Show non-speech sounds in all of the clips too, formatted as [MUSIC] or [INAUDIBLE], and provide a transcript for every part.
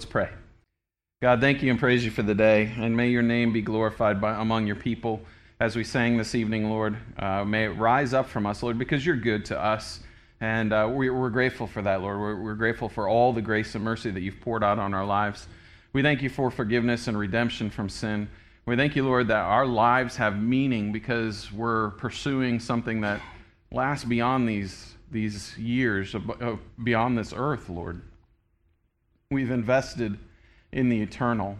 Let's pray. God, thank you and praise you for the day, and may your name be glorified by, among your people as we sang this evening, Lord. Uh, may it rise up from us, Lord, because you're good to us. And uh, we, are grateful for that, Lord. We're, we're grateful for all the grace and mercy that you've poured out on our lives. We thank you for forgiveness and redemption from sin. We thank you, Lord, that our lives have meaning because we're pursuing something that lasts beyond these, these years, beyond this earth, Lord. We've invested in the eternal.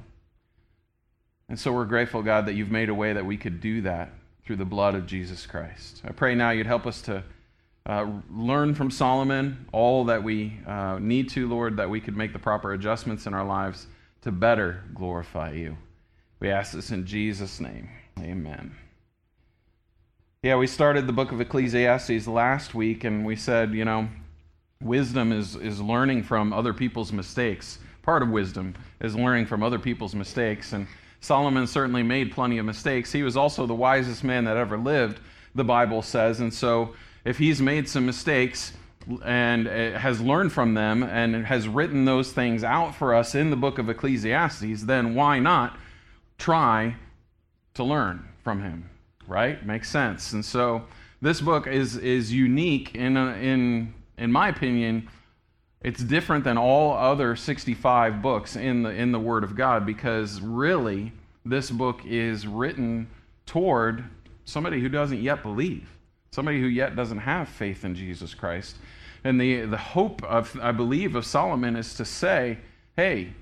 And so we're grateful, God, that you've made a way that we could do that through the blood of Jesus Christ. I pray now you'd help us to uh, learn from Solomon all that we uh, need to, Lord, that we could make the proper adjustments in our lives to better glorify you. We ask this in Jesus' name. Amen. Yeah, we started the book of Ecclesiastes last week, and we said, you know, Wisdom is, is learning from other people's mistakes. Part of wisdom is learning from other people's mistakes. And Solomon certainly made plenty of mistakes. He was also the wisest man that ever lived, the Bible says. And so if he's made some mistakes and uh, has learned from them and has written those things out for us in the book of Ecclesiastes, then why not try to learn from him? Right? Makes sense. And so this book is, is unique in, a, in in my opinion, it's different than all other 65 books in the, in the Word of God because really, this book is written toward somebody who doesn't yet believe, somebody who yet doesn't have faith in Jesus Christ. And the, the hope of, I believe, of Solomon is to say, hey,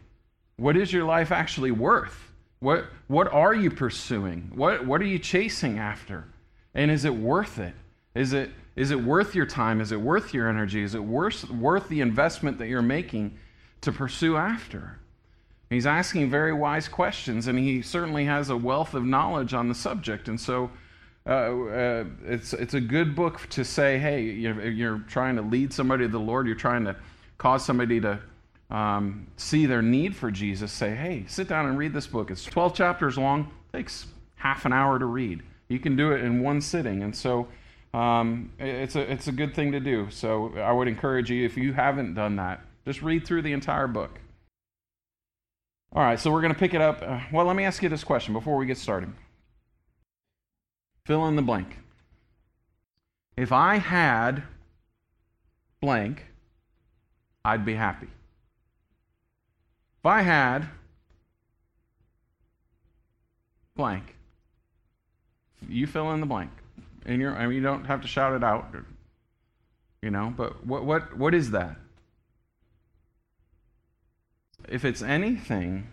what is your life actually worth? What, what are you pursuing? What, what are you chasing after? And is it worth it? Is it, is it worth your time? Is it worth your energy? Is it worth, worth the investment that you're making to pursue after? He's asking very wise questions, and he certainly has a wealth of knowledge on the subject. And so uh, uh, it's, it's a good book to say, hey, you're, you're, trying to lead somebody to the Lord, you're trying to cause somebody to um, see their need for Jesus. Say, hey, sit down and read this book. It's 12 chapters long, takes half an hour to read. You can do it in one sitting. And so um, it's, a, it's a good thing to do. So I would encourage you, if you haven't done that, just read through the entire book. All right, so we're going to pick it up. Uh, well, let me ask you this question before we get started. Fill in the blank. If I had blank, I'd be happy. If I had blank, you fill in the blank in your I mean you don't have to shout it out you know but what what what is that? If it's anything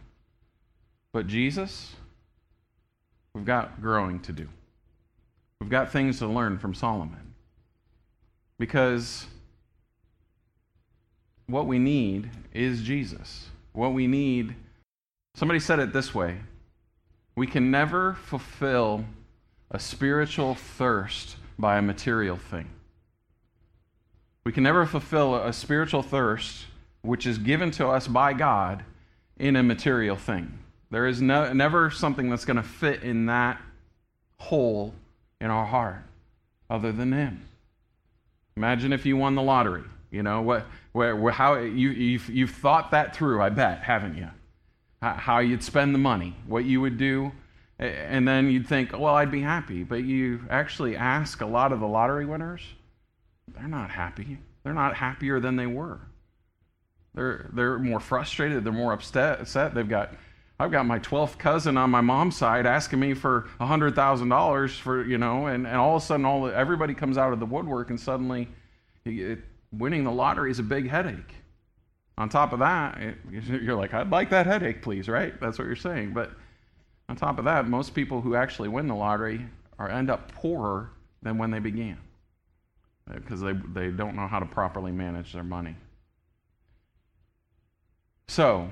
but Jesus we've got growing to do. We've got things to learn from Solomon. Because what we need is Jesus. What we need somebody said it this way we can never fulfill a spiritual thirst by a material thing. We can never fulfill a spiritual thirst which is given to us by God in a material thing. There is no, never something that's going to fit in that hole in our heart other than Him. Imagine if you won the lottery. You know what? Where, where how you you've, you've thought that through? I bet, haven't you? How you'd spend the money, what you would do, and then you'd think, well, I'd be happy. But you actually ask a lot of the lottery winners, they're not happy. They're not happier than they were. They're, they're more frustrated. They're more upset. They've got, I've got my 12th cousin on my mom's side asking me for $100,000 for, you know, and, and all of a sudden all everybody comes out of the woodwork and suddenly it, winning the lottery is a big headache. On top of that, it, [LAUGHS] you're like, I'd like that headache, please, right? That's what you're saying. But on top of that, most people who actually win the lottery are end up poorer than when they began uh, because they, they don't know how to properly manage their money. So,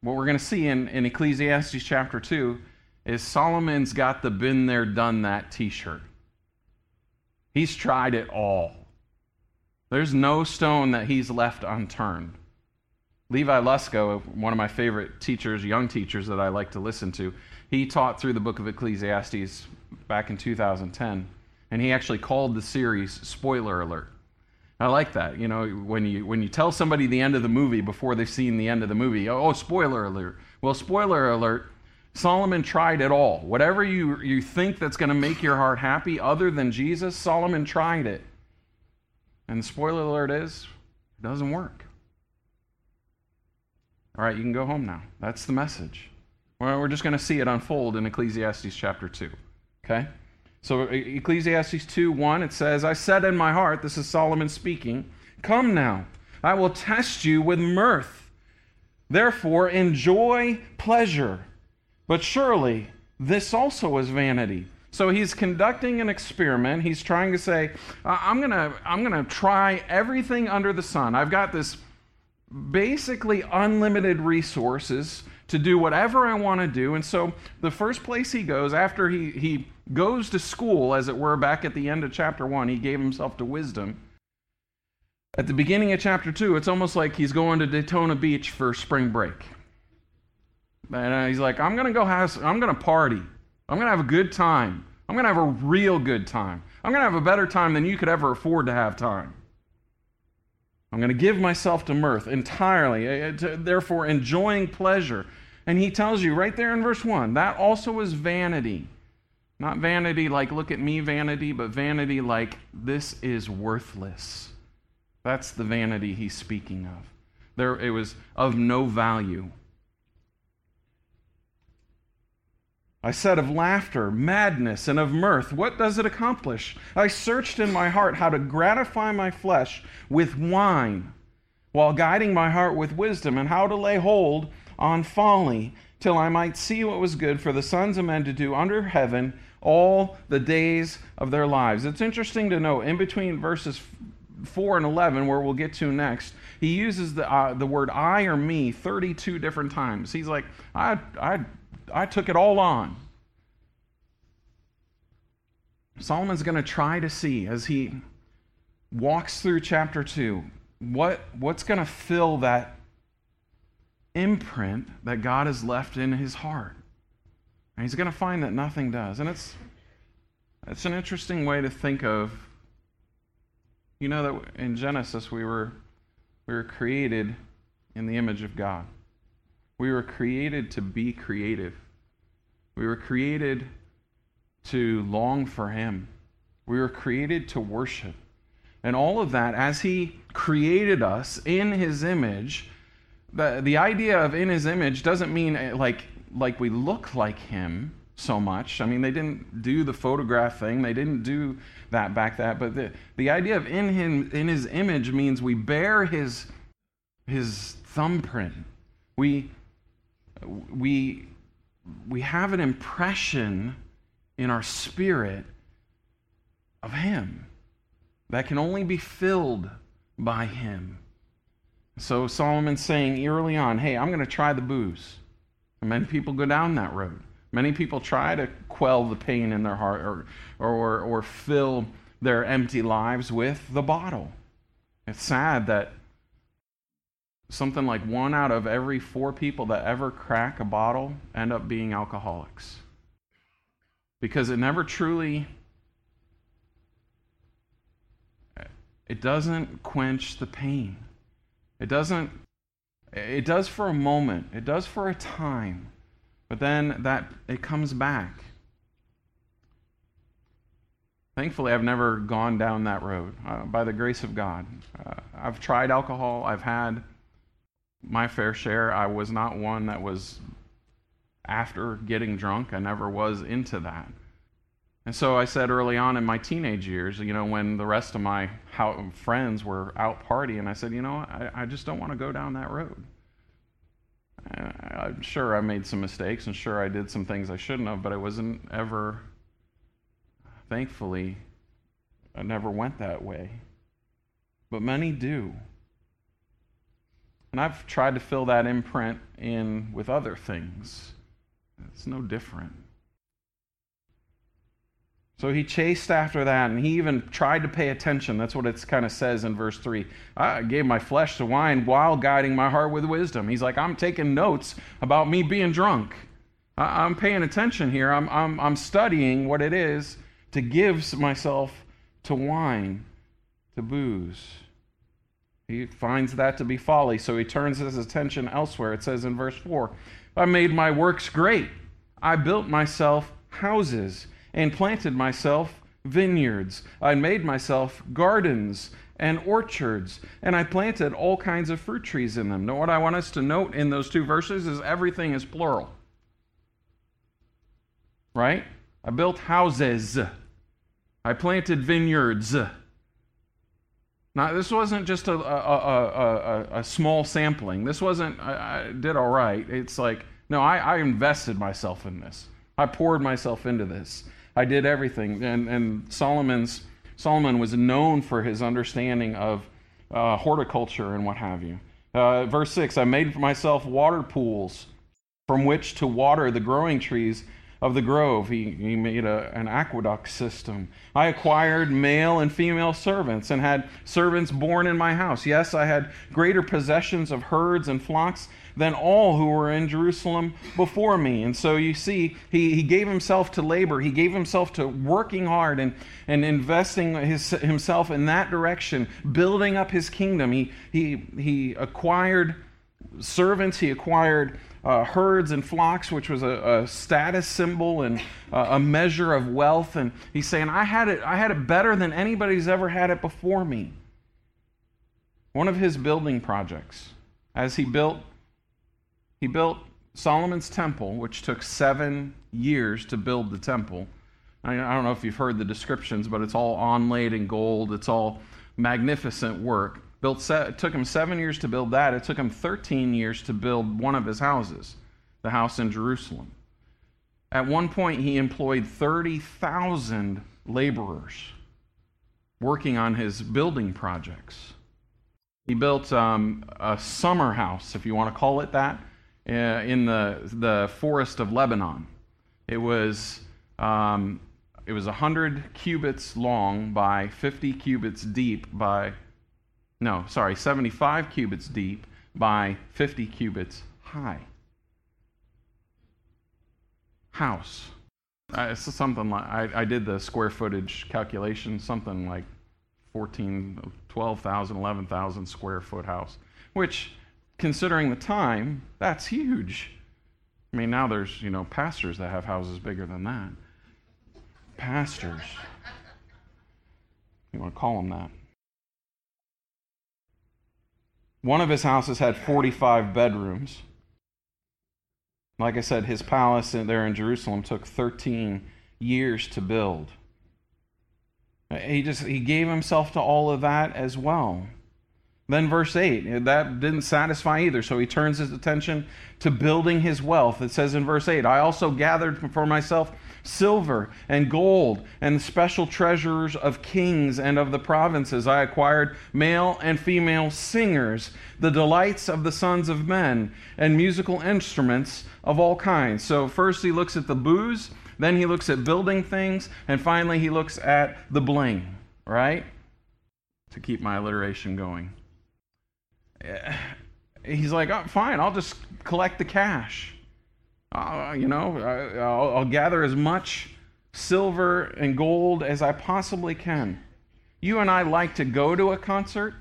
what we're going to see in, in Ecclesiastes chapter 2 is Solomon's got the been there, done that t shirt. He's tried it all. There's no stone that he's left unturned. Levi Lusko, one of my favorite teachers, young teachers that I like to listen to, he taught through the book of Ecclesiastes back in 2010, and he actually called the series Spoiler Alert. I like that. You know, when you when you tell somebody the end of the movie before they've seen the end of the movie, oh, spoiler alert. Well, spoiler alert, Solomon tried it all. Whatever you, you think that's going to make your heart happy other than Jesus, Solomon tried it. And the spoiler alert is, it doesn't work. All right, you can go home now. That's the message. Well, we're just going to see it unfold in Ecclesiastes chapter 2. Okay? So, Ecclesiastes 2 1, it says, I said in my heart, this is Solomon speaking, Come now, I will test you with mirth. Therefore, enjoy pleasure. But surely, this also is vanity. So he's conducting an experiment. He's trying to say, I'm going to I'm going to try everything under the sun. I've got this basically unlimited resources to do whatever I want to do. And so the first place he goes, after he, he goes to school, as it were, back at the end of chapter one, he gave himself to wisdom. At the beginning of chapter two, it's almost like he's going to Daytona Beach for spring break. And uh, he's like, I'm going to go have, I'm going to party. I'm going to have a good time. I'm going to have a real good time. I'm going to have a better time than you could ever afford to have time. I'm going to give myself to mirth entirely, eh, eh, therefore enjoying pleasure. And he tells you right there in verse 1 that also is vanity. Not vanity like, look at me, vanity, but vanity like, this is worthless. That's the vanity he's speaking of. There, it was of no value. I said of laughter, madness, and of mirth, what does it accomplish? I searched in my heart how to gratify my flesh with wine, while guiding my heart with wisdom, and how to lay hold on folly, till I might see what was good for the sons of men to do under heaven all the days of their lives. It's interesting to note, in between verses 4 and 11, where we'll get to next, he uses the, uh, the word I or me 32 different times. He's like, I, I I took it all on. Solomon's going to try to see as he walks through chapter 2 what, what's going to fill that imprint that God has left in his heart. And he's going to find that nothing does. And it's, it's an interesting way to think of, you know, that in Genesis we were, we were created in the image of God. We were created to be creative. We were created to long for Him. We were created to worship. And all of that, as He created us in His image, the, the idea of in His image doesn't mean eh, like, like we look like Him so much. I mean, they didn't do the photograph thing, they didn't do that back that. But the, the idea of in, him, in His image means we bear His, his thumbprint. We, we we have an impression in our spirit of Him that can only be filled by Him. So Solomon's saying early on, hey, I'm going to try the booze. And many people go down that road. Many people try to quell the pain in their heart or, or, or fill their empty lives with the bottle. It's sad that something like one out of every four people that ever crack a bottle end up being alcoholics. Because it never truly it doesn't quench the pain. It doesn't it does for a moment. It does for a time. But then that it comes back. Thankfully, I've never gone down that road uh, by the grace of God. Uh, I've tried alcohol. I've had my fair share. I was not one that was after getting drunk. I never was into that. And so I said early on in my teenage years, you know, when the rest of my friends were out partying, I said, you know, I, I just don't want to go down that road. Uh, I'm sure I made some mistakes and sure I did some things I shouldn't have, but I wasn't ever, thankfully, I never went that way. But many do. And I've tried to fill that imprint in with other things. It's no different. So he chased after that, and he even tried to pay attention. That's what it kind of says in verse 3. I gave my flesh to wine while guiding my heart with wisdom. He's like, I'm taking notes about me being drunk. I'm paying attention here. I'm, I'm, I'm studying what it is to give myself to wine, to booze. He finds that to be folly, so he turns his attention elsewhere. It says in verse 4 I made my works great. I built myself houses and planted myself vineyards. I made myself gardens and orchards, and I planted all kinds of fruit trees in them. Now, what I want us to note in those two verses is everything is plural. Right? I built houses. I planted vineyards. Now, this wasn't just a, a, a, a small sampling. This wasn't, I, I, did all right. It's like, no, I, I invested myself in this. I poured myself into this. I did everything. And, and Solomon's, Solomon was known for his understanding of uh, horticulture and what have you. Uh, verse 6 I made for myself water pools from which to water the growing trees of the grove. He, he made a, an aqueduct system. I acquired male and female servants and had servants born in my house. Yes, I had greater possessions of herds and flocks than all who were in Jerusalem before me. And so you see, he, he gave himself to labor, he gave himself to working hard and, and investing his, himself in that direction, building up his kingdom. He, he, he acquired servants, he acquired uh, herds and flocks, which was a, a status symbol and uh, a measure of wealth. And he's saying, I had, it, I had it better than anybody's ever had it before me. One of his building projects, as he built, he built Solomon's temple, which took seven years to build the temple. I, I don't know if you've heard the descriptions, but it's all onlaid in gold. It's all magnificent work. Built se- it took him seven years to build that. It took him 13 years to build one of his houses, the house in Jerusalem. At one point, he employed 30,000 laborers working on his building projects. He built um, a summer house, if you want to call it that, uh, in the, the forest of Lebanon. It was, um, it was 100 cubits long by 50 cubits deep by no, sorry, 75 cubits deep by 50 cubits high. House. Uh, it's something like, I, I did the square footage calculation, something like 14, 12,000, 11,000 square foot house, which, considering the time, that's huge. I mean, now there's, you know, pastors that have houses bigger than that. Pastors. You want to call them that. One of his houses had 45 bedrooms. Like I said, his palace there in Jerusalem took 13 years to build. He just he gave himself to all of that as well. Then verse 8, that didn't satisfy either, so he turns his attention to building his wealth. It says in verse 8, I also gathered for myself silver and gold and special treasures of kings and of the provinces. I acquired male and female singers, the delights of the sons of men, and musical instruments of all kinds. So first he looks at the booze, then he looks at building things, and finally he looks at the bling, right? To keep my alliteration going. Eh, he's like, oh, fine, I'll just collect the cash. Uh, you know, I, will gather as much silver and gold as I possibly can. You and I like to go to a concert.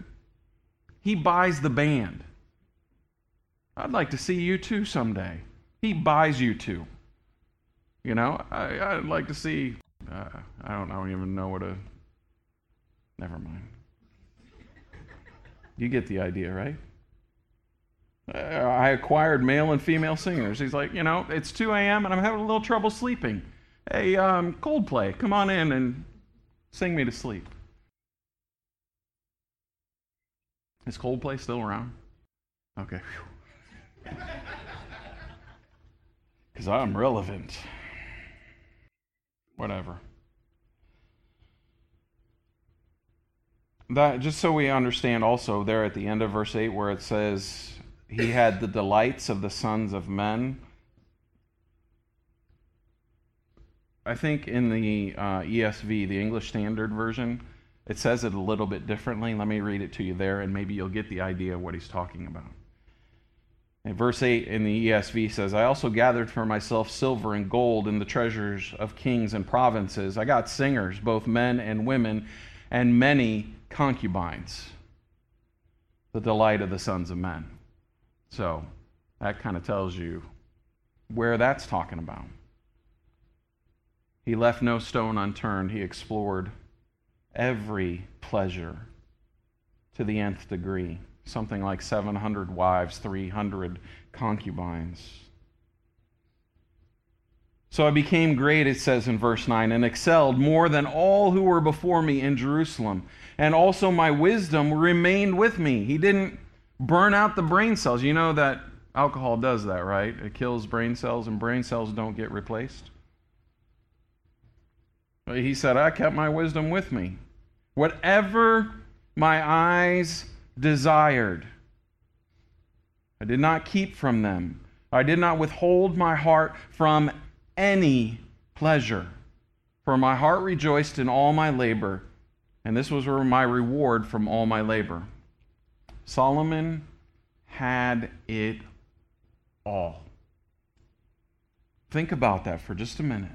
He buys the band. I'd like to see U2 someday. He buys U2. You know, I, would like to see. Uh, I don't. I don't even know what a. Never mind. You get the idea, right? Uh, I acquired male and female singers. He's like, you know, it's 2 a.m. and I'm having a little trouble sleeping. Hey, um, Coldplay, come on in and sing me to sleep. Is Coldplay still around? Okay. [LAUGHS] Because I'm relevant. Whatever. That just so we understand also there at the end of verse 8 where it says he had the delights of the sons of men. I think in the uh, ESV, the English Standard Version, it says it a little bit differently. Let me read it to you there, and maybe you'll get the idea of what he's talking about. In verse 8 in the ESV says, I also gathered for myself silver and gold and the treasures of kings and provinces. I got singers, both men and women, and many concubines. the delight of the sons of men. So that kind of tells you where that's talking about. He left no stone unturned. He explored every pleasure to the nth degree. Something like 700 wives, 300 concubines. So I became great, it says in verse 9, and excelled more than all who were before me in Jerusalem. And also my wisdom remained with me. He didn't burn out the brain cells. You know that alcohol does that, right? It kills brain cells, and brain cells don't get replaced. He said, I kept my wisdom with me. Whatever my eyes desired, I did not keep from them. I did not withhold my heart from any pleasure. For my heart rejoiced in all my labor, and this was my reward from all my labor. Solomon had it all. Think about that for just a minute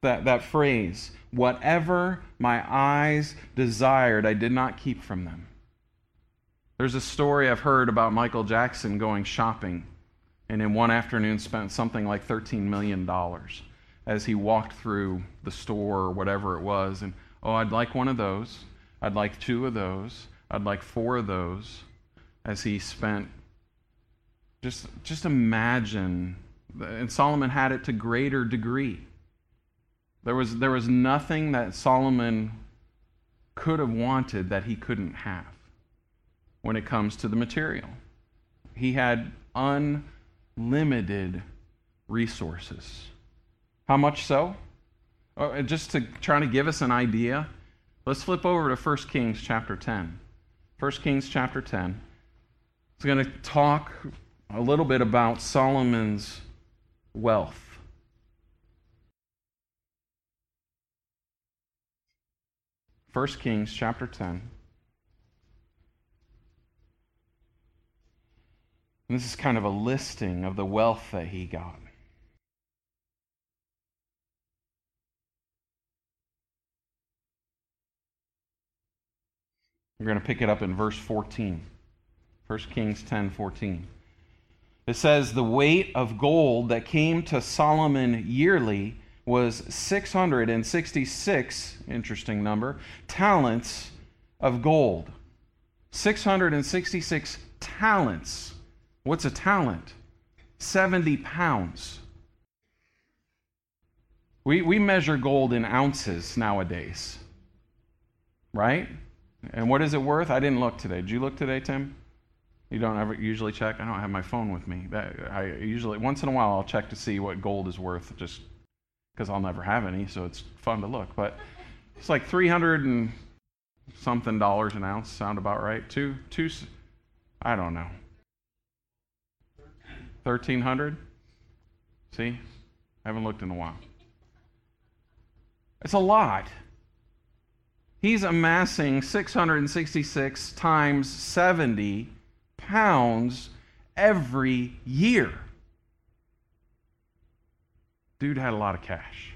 that, that phrase, whatever my eyes desired, I did not keep from them. There's a story I've heard about Michael Jackson going shopping and in one afternoon spent something like $13 million as he walked through the store or whatever it was. And, oh, I'd like one of those. I'd like two of those. I'd like four of those as he spent. Just, just imagine. And Solomon had it to greater degree. There was, there was nothing that Solomon could have wanted that he couldn't have when it comes to the material. He had unlimited resources. How much so? Oh, just to try to give us an idea, let's flip over to 1 Kings chapter 10. 1 Kings chapter 10. It's going to talk a little bit about Solomon's wealth. 1 Kings chapter 10. And this is kind of a listing of the wealth that he got. We're going to pick it up in verse 14. 1 Kings 10 14. It says, The weight of gold that came to Solomon yearly was 666, interesting number, talents of gold. 666 talents. What's a talent? 70 pounds. We, we measure gold in ounces nowadays, right? And what is it worth? I didn't look today. Did you look today, Tim? You don't ever usually check. I don't have my phone with me. I usually once in a while I'll check to see what gold is worth, just because I'll never have any, so it's fun to look. But it's like 300 and something dollars an ounce. Sound about right? Two, two, I don't know. 1300 See? I haven't looked in a while. It's a lot. He's amassing 666 times 70 pounds every year. Dude had a lot of cash.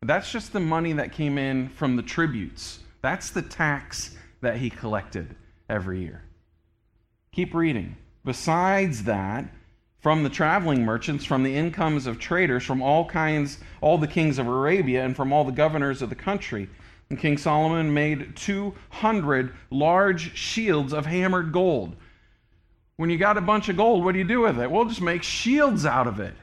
That's just the money that came in from the tributes. That's the tax that he collected every year. Keep reading. Besides that, from the traveling merchants, from the incomes of traders, from all kinds, all the kings of Arabia, and from all the governors of the country. And King Solomon made 200 large shields of hammered gold. When you got a bunch of gold, what do you do with it? Well, just make shields out of it.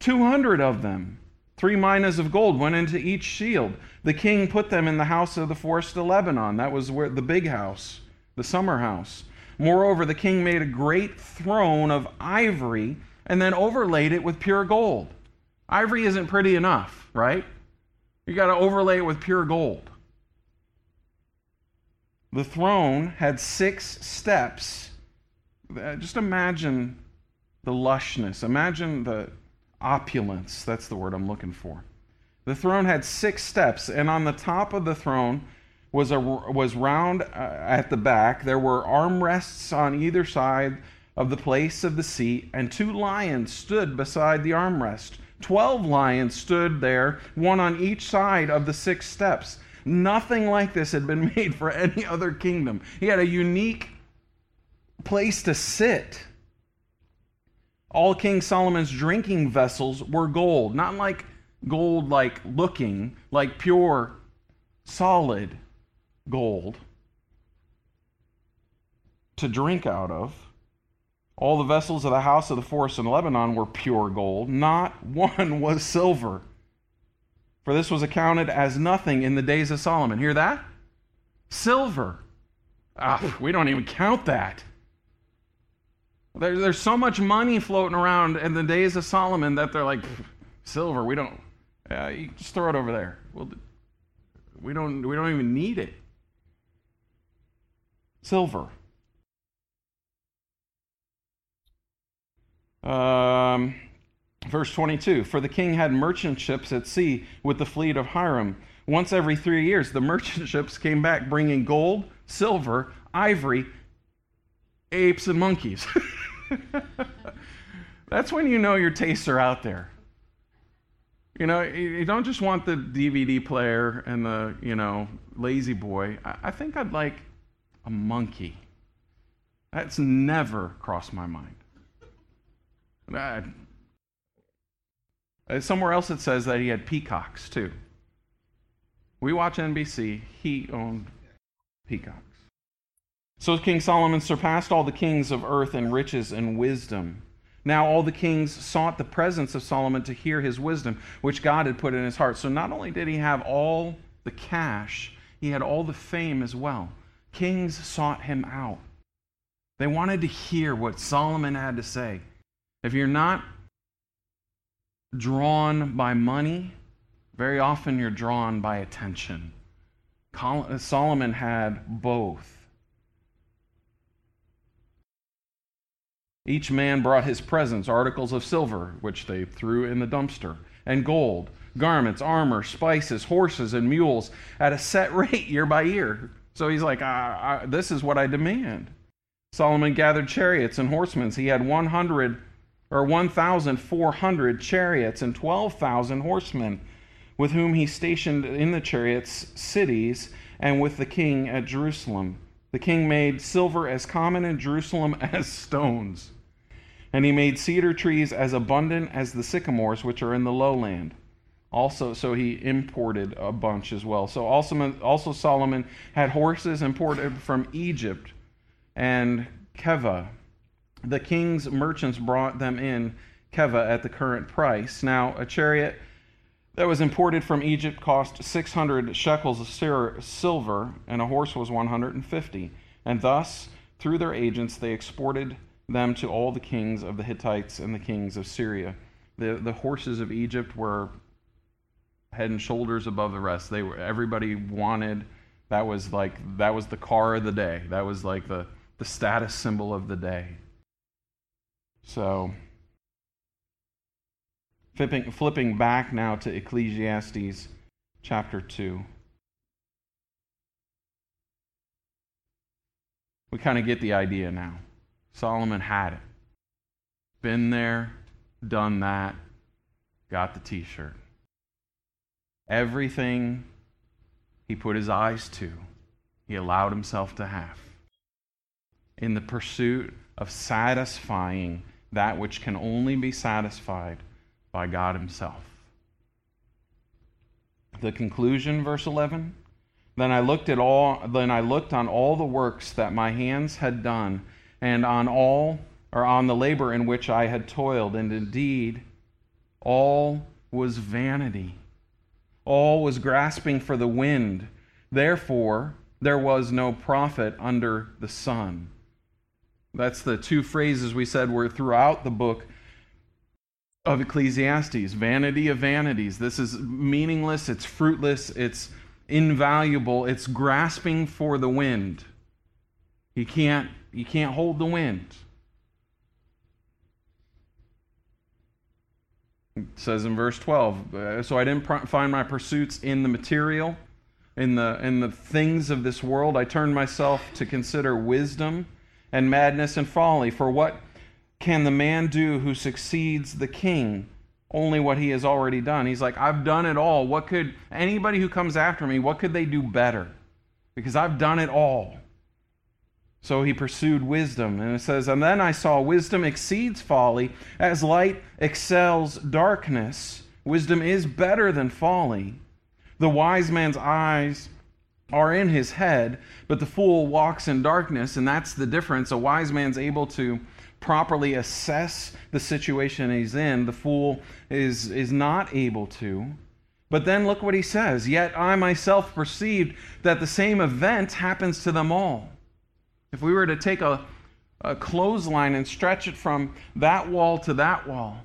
200 of them. Three minas of gold went into each shield. The king put them in the house of the forest of Lebanon. That was where the big house, the summer house. Moreover, the king made a great throne of ivory and then overlaid it with pure gold. Ivory isn't pretty enough, right? You got to overlay it with pure gold. The throne had six steps. Uh, just imagine the lushness. Imagine the opulence. That's the word I'm looking for. The throne had six steps, and on the top of the throne was, a, was round uh, at the back. There were armrests on either side of the place of the seat, and two lions stood beside the armrest. Twelve lions stood there, one on each side of the six steps. Nothing like this had been [LAUGHS] made for any other kingdom. He had a unique place to sit. All King Solomon's drinking vessels were gold, not like gold like looking, like pure, solid gold to drink out of. All the vessels of the house of the forest in Lebanon were pure gold, not [LAUGHS] one was silver. For this was accounted as nothing in the days of Solomon. Hear that? Silver. Ah, we don't even count that. There, there's so much money floating around in the days of Solomon that they're like, silver, we don't, uh, just throw it over there. We'll, we, don't, we don't even need it. Silver. Um, verse 22 For the king had merchant ships at sea with the fleet of Hiram. Once every three years, the merchant [LAUGHS] ships came back bringing gold, silver, ivory, apes, and monkeys. [LAUGHS] That's when you know your tastes are out there. You know, you don't just want the DVD player and the, you know, La-Z-Boy. I think I'd like a monkey. That's never crossed my mind. Uh, somewhere else it says that he had peacocks too. We watch NBC, he owned peacocks. So King Solomon surpassed all the kings of earth in riches and wisdom. Now all the kings sought the presence of Solomon to hear his wisdom, which God had put in his heart. So not only did he have all the cash, he had all the fame as well. Kings sought him out. They wanted to hear what Solomon had to say. If you're not drawn by money, very often you're drawn by attention. Solomon had both. Each man brought his presents, articles of silver, which they threw in the dumpster, and gold, garments, armor, spices, horses, and mules at a set [LAUGHS] rate year by year. So he's like, I, I, This is what I demand. Solomon gathered chariots and horsemen. He had 100 or 1,400 chariots and 12,000 horsemen, with whom he stationed in the chariots cities and with the king at Jerusalem. The king made silver as common in Jerusalem [LAUGHS] as stones. And he made cedar trees as abundant as the sycamores which are in the lowland. Also, so he imported a bunch as well. So also, also Solomon had horses imported from Egypt and Keveh. The king's merchants brought them in Keveh at the current price. Now, a chariot that was imported from Egypt cost 600 shekels of silver, and a horse was 150. And thus, through their agents, they exported them to all the kings of the Hittites and the kings of Syria. The, the horses of Egypt were head and shoulders above the rest. They were everybody wanted that was like that was the car of the day. That was like the, the status symbol of the day. So flipping, flipping back now to Ecclesiastes chapter 2. We kind of get the idea now. Solomon had it. Been there, done that, got the t shirt. Everything he put his eyes to, he allowed himself to have. In the pursuit of satisfying that which can only be satisfied by God Himself. The conclusion, verse 11. Then I looked at all then I looked on all the works that my hands had done and on all or on the labor in which I had toiled, and indeed all was vanity. All was grasping for the wind. Therefore, there was no profit under the sun. That's the two phrases we said were throughout the book of Ecclesiastes vanity of vanities. This is meaningless, it's fruitless, it's invaluable, it's grasping for the wind. You can't you can't hold the wind. It says in verse 12, uh, so I didn't pr- find my pursuits in the material, in the, in the things of this world. I turned myself to consider wisdom and madness and folly. For what can the man do who succeeds the king? only what he has already done. He's like, I've done it all. What could anybody who comes after me, what could they do better? Because I've done it all. So he pursued wisdom. And it says, And then I saw wisdom exceeds folly, as light excels darkness. Wisdom is better than folly. The wise man's eyes are in his head, but the fool walks in darkness. And that's the difference. A wise man's able to properly assess the situation he's in. The fool is, is not able to. But then look what he says Yet I myself perceived that the same event happens to them all. If we were to take a, a clothesline and stretch it from that wall to that wall,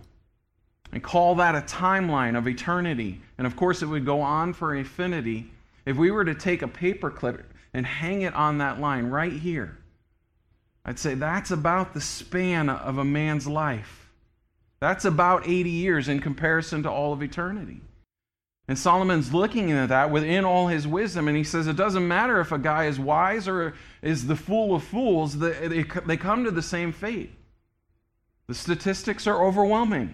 and call that a timeline of eternity, and of course it would go on for infinity, if we were to take a paperclip and hang it on that line right here, I'd say that's about the span of a man's life. That's about 80 years in comparison to all of eternity. And Solomon's looking at that within all his wisdom, and he says it doesn't matter if a guy is wise or is the fool of fools, they come to the same fate. The statistics are overwhelming.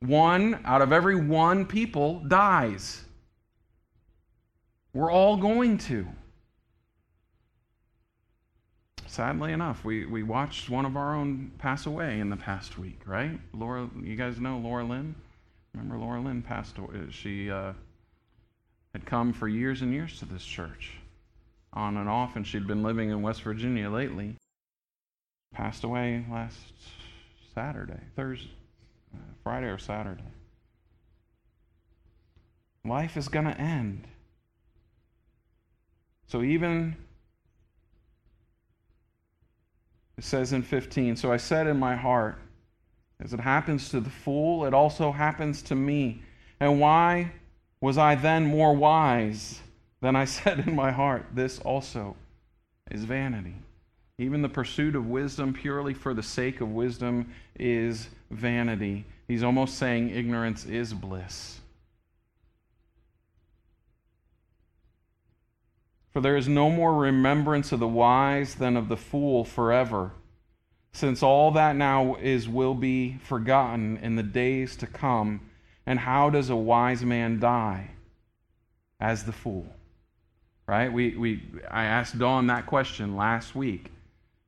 One out of every one people dies. We're all going to. Sadly enough, we, we watched one of our own pass away in the past week, right? Laura, you guys know Laura Lynn? Remember Laura Lynn passed away? She uh, had come for years and years to this church, on and off, and she'd been living in West Virginia lately. Passed away last Saturday, Thursday, uh, Friday or Saturday. Life is going to end. So even it says in 15, so I said in my heart, as it happens to the fool, it also happens to me. And why was I then more wise than I [LAUGHS] said in my heart? This also is vanity. Even the pursuit of wisdom purely for the sake of wisdom is vanity. He's almost saying ignorance is bliss. For there is no more remembrance of the wise than of the fool forever since all that now is will be forgotten in the days to come. And how does a wise man die? As the fool. Right? We, we, I asked Dawn that question last week.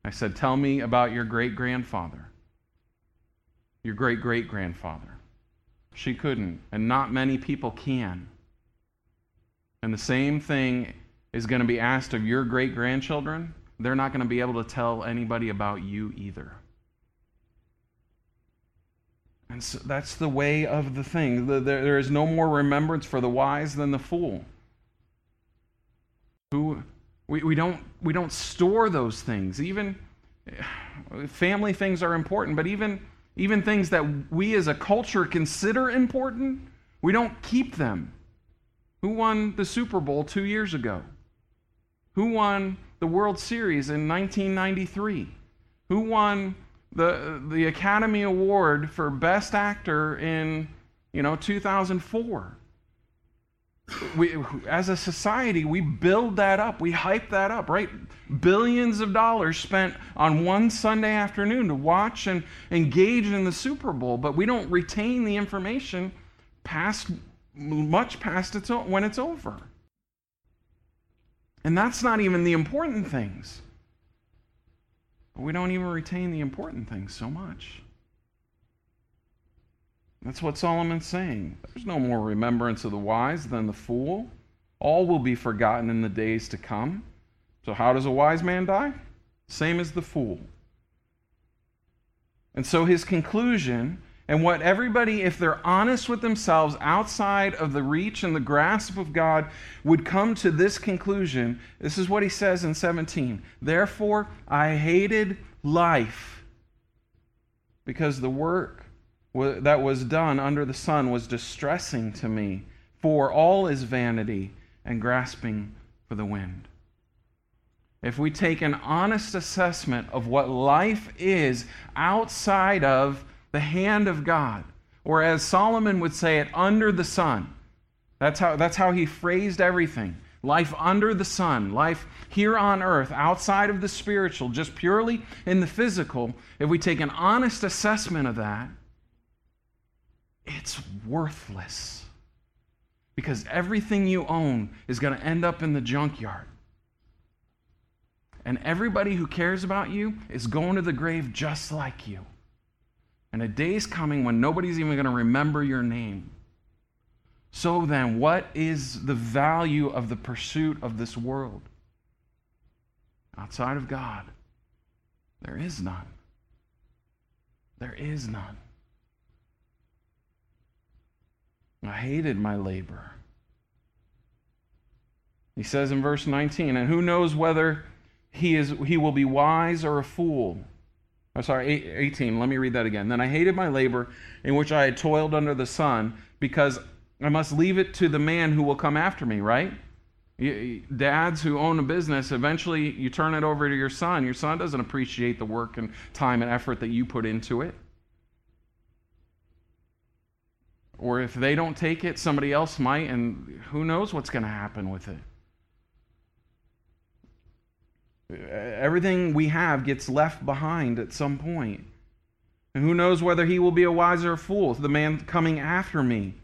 I said, Tell me about your great grandfather, your great great grandfather. She couldn't, and not many people can. And the same thing is going to be asked of your great grandchildren they're not going to be able to tell anybody about you either. And so that's the way of the thing. there, is no more remembrance for the wise than the fool. Who we, we don't we don't store those things. Even family things are important, but even even things that we as a culture consider important, we don't keep them. Who won the Super Bowl two years ago? Who won the World Series in 1993? Who won the, the Academy Award for Best Actor in, you know, 2004? We, as a society, we build that up. We hype that up, right? Billions of dollars spent on one Sunday afternoon to watch and engage in the Super Bowl, but we don't retain the information past much past its when it's over. And that's not even the important things. But we don't even retain the important things so much. That's what Solomon's saying. There's no more remembrance of the wise than the fool. All will be forgotten in the days to come. So, how does a wise man die? Same as the fool. And so, his conclusion and what everybody, if they're honest with themselves outside of the reach and the grasp of God, would come to this conclusion. This is what he says in 17. Therefore, I hated life because the work that was done under the sun was distressing to me, for all is vanity and grasping for the wind. If we take an honest assessment of what life is outside of the hand of God, or as Solomon would say it, under the sun. That's how, that's how he phrased everything. Life under the sun, life here on earth, outside of the spiritual, just purely in the physical. If we take an honest assessment of that, it's worthless. Because everything you own is going to end up in the junkyard. And everybody who cares about you is going to the grave just like you. And a day's coming when nobody's even going to remember your name. So then, what is the value of the pursuit of this world? Outside of God, there is none. There is none. I hated my labor. He says in verse 19, and who knows whether he, is, he will be wise or a fool? I'm sorry, 18. Let me read that again. Then I hated my labor in which I had toiled under the sun because I must leave it to the man who will come after me, right? Dads who own a business, eventually you turn it over to your son. Your son doesn't appreciate the work and time and effort that you put into it. Or if they don't take it, somebody else might, and who knows what's going to happen with it. Everything we have gets left behind at some point. And who knows whether he will be a wiser fool, the man coming after me.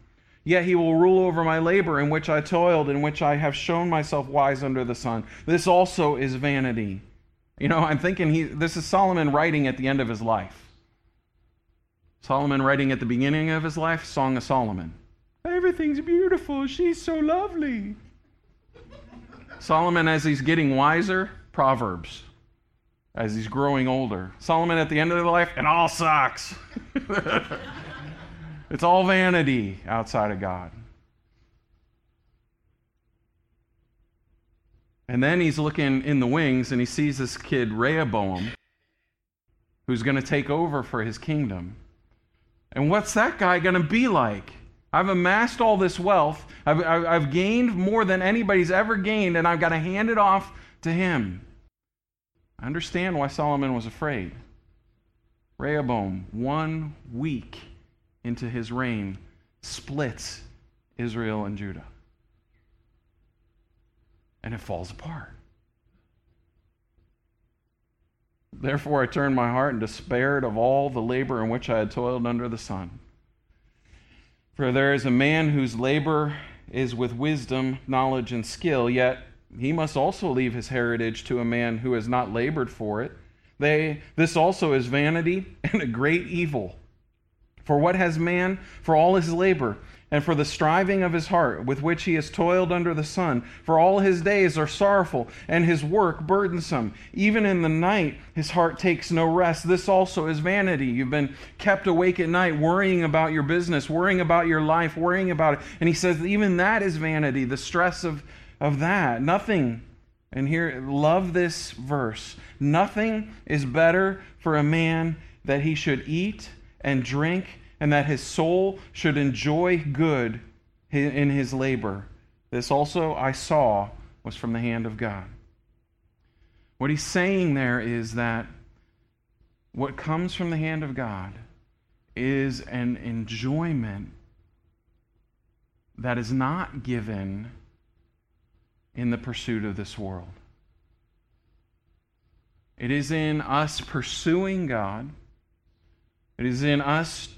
Yet he will rule over my labor in which I toiled, in which I have shown myself wise under the sun. This also is vanity. You know, I'm thinking he, this is Solomon writing at the end of his life. Solomon writing at the beginning of his life, Song of Solomon. Everything's beautiful. She's so lovely. Solomon, as he's getting wiser, Proverbs. As he's growing older. Solomon at the end of his life, and all sucks. [LAUGHS] it's all vanity outside of God. And then he's looking in the wings and he sees this kid, Rehoboam, who's going to take over for his kingdom. And what's that guy going to be like? I've amassed all this wealth. I've, I've, gained more than anybody's ever gained, and I've got to hand it off to him. I understand why Solomon was afraid. Rehoboam, one week into his reign, splits Israel and Judah. And it falls apart. Therefore, I turned my heart and despaired of all the labor in which I had toiled under the sun. For there is a man whose labor is with wisdom, knowledge, and skill, yet he must also leave his heritage to a man who has not labored for it. They, this also is vanity and a great evil. For what has man for all his labor? and for the striving of his heart with which he has toiled under the sun. For all his days are sorrowful, and his work burdensome. Even in the night, his heart takes no rest. This also is vanity. You've been kept awake at night, worrying about your business, worrying about your life, worrying about it. And he says, even that is vanity, the stress of, of that. Nothing. And here, love this verse. Nothing is better for a man that he should eat and drink and that his soul should enjoy good in his labor. This also I saw was from the hand of God. What he's saying there is that what comes from the hand of God is an enjoyment that is not given in the pursuit of this world. It is in us pursuing God. It is in us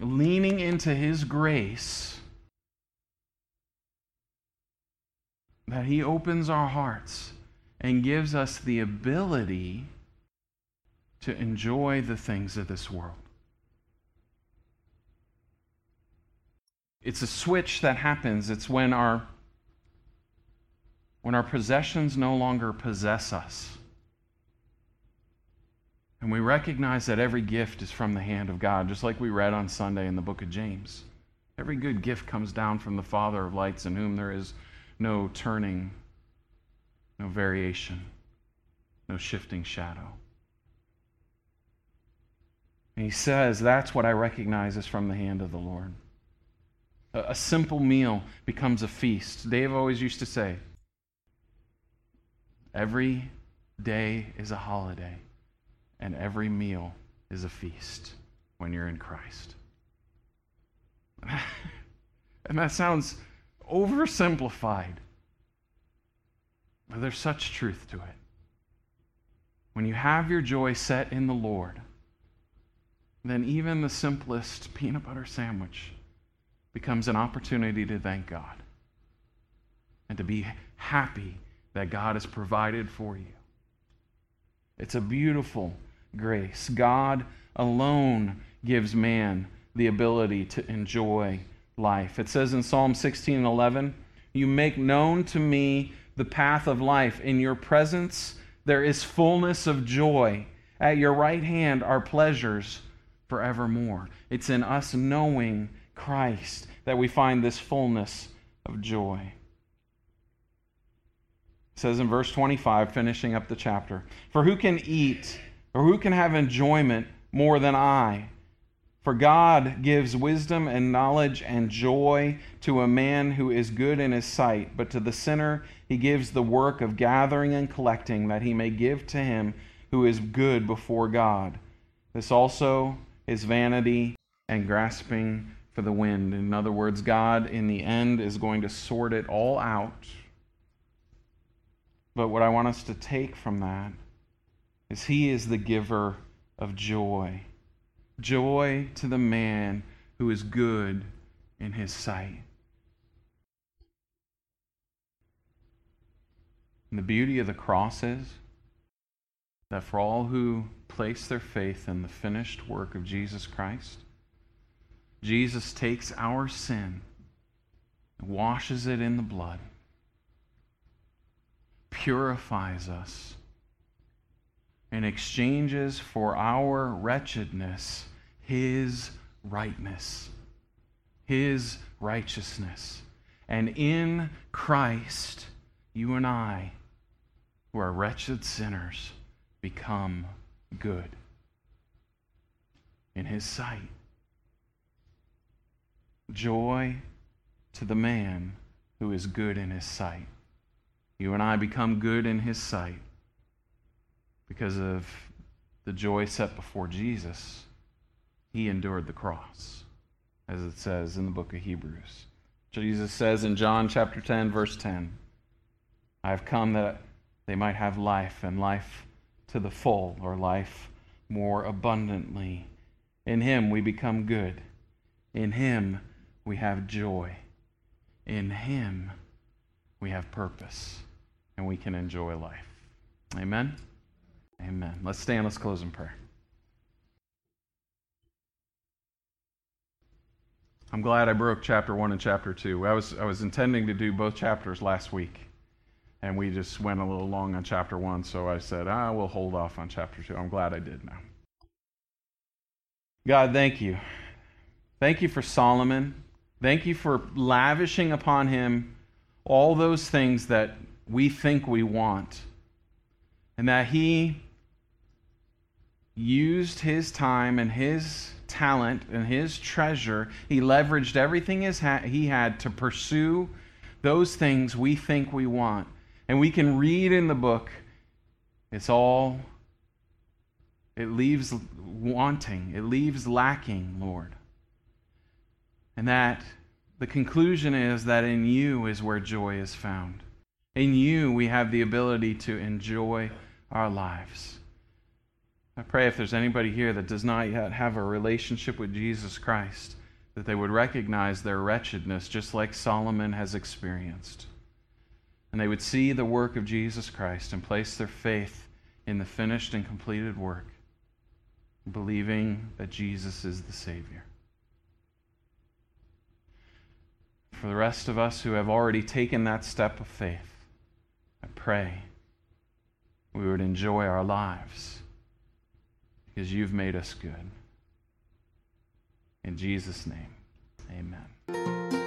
leaning into His grace, that He opens our hearts and gives us the ability to enjoy the things of this world. It's a switch that happens. It's when our when our possessions no longer possess us. And we recognize that every gift is from the hand of God, just like we read on Sunday in the book of James. Every good gift comes down from the Father of lights, in whom there is no turning, no variation, no shifting shadow. And he says, That's what I recognize is from the hand of the Lord. A, simple meal becomes a feast. Dave always used to say, Every day is a holiday and every meal is a feast when you're in Christ. [LAUGHS] and that sounds oversimplified, but there's such truth to it. When you have your joy set in the Lord, then even the simplest peanut butter sandwich becomes an opportunity to thank God and to be happy that God has provided for you. It's a beautiful grace. God alone gives man the ability to enjoy life. It says in Psalm 16 and 11, You make known to me the path of life. In your presence there is fullness of joy. At your right hand are pleasures forevermore. It's in us knowing Christ that we find this fullness of joy. It says in verse 25, finishing up the chapter For who can eat or who can have enjoyment more than I? For God gives wisdom and knowledge and joy to a man who is good in his sight, but to the sinner he gives the work of gathering and collecting that he may give to him who is good before God. This also is vanity and grasping for the wind. In other words, God in the end is going to sort it all out. But what I want us to take from that is He is the giver of joy. Joy to the man who is good in His sight. And the beauty of the cross is that for all who place their faith in the finished work of Jesus Christ, Jesus takes our sin, washes it in the blood, purifies us, and exchanges for our wretchedness his rightness, his righteousness. And in Christ, you and I, who are wretched sinners, become good in his sight. Joy to the man who is good in his sight. You and I become good in his sight because of the joy set before Jesus. He endured the cross, as it says in the book of Hebrews. Jesus says in John chapter 10, verse 10, I have come that they might have life and life to the full, or life more abundantly. In him we become good. In him we have joy. In Him, we have purpose and we can enjoy life. Amen? Amen. Let's stand, let's close in prayer. I'm glad I broke chapter 1 and chapter 2. I was, I was intending to do both chapters last week, and we just went a little long on chapter 1, so I said, ah, we'll hold off on chapter 2. I'm glad I did now. God, thank you. Thank you for Solomon. Thank you for lavishing upon him all those things that we think we want. And that he used his time and his talent and his treasure. He leveraged everything his he had to pursue those things we think we want. And we can read in the book, it's all, it leaves wanting, it leaves lacking, Lord. And that the conclusion is that in you is where joy is found. In you, we have the ability to enjoy our lives. I pray if there's anybody here that does not yet have a relationship with Jesus Christ, that they would recognize their wretchedness just like Solomon has experienced. And they would see the work of Jesus Christ and place their faith in the finished and completed work, believing that Jesus is the Savior. For the rest of us who have already taken that step of faith, I pray we would enjoy our lives because you've made us good. In Jesus' name, amen.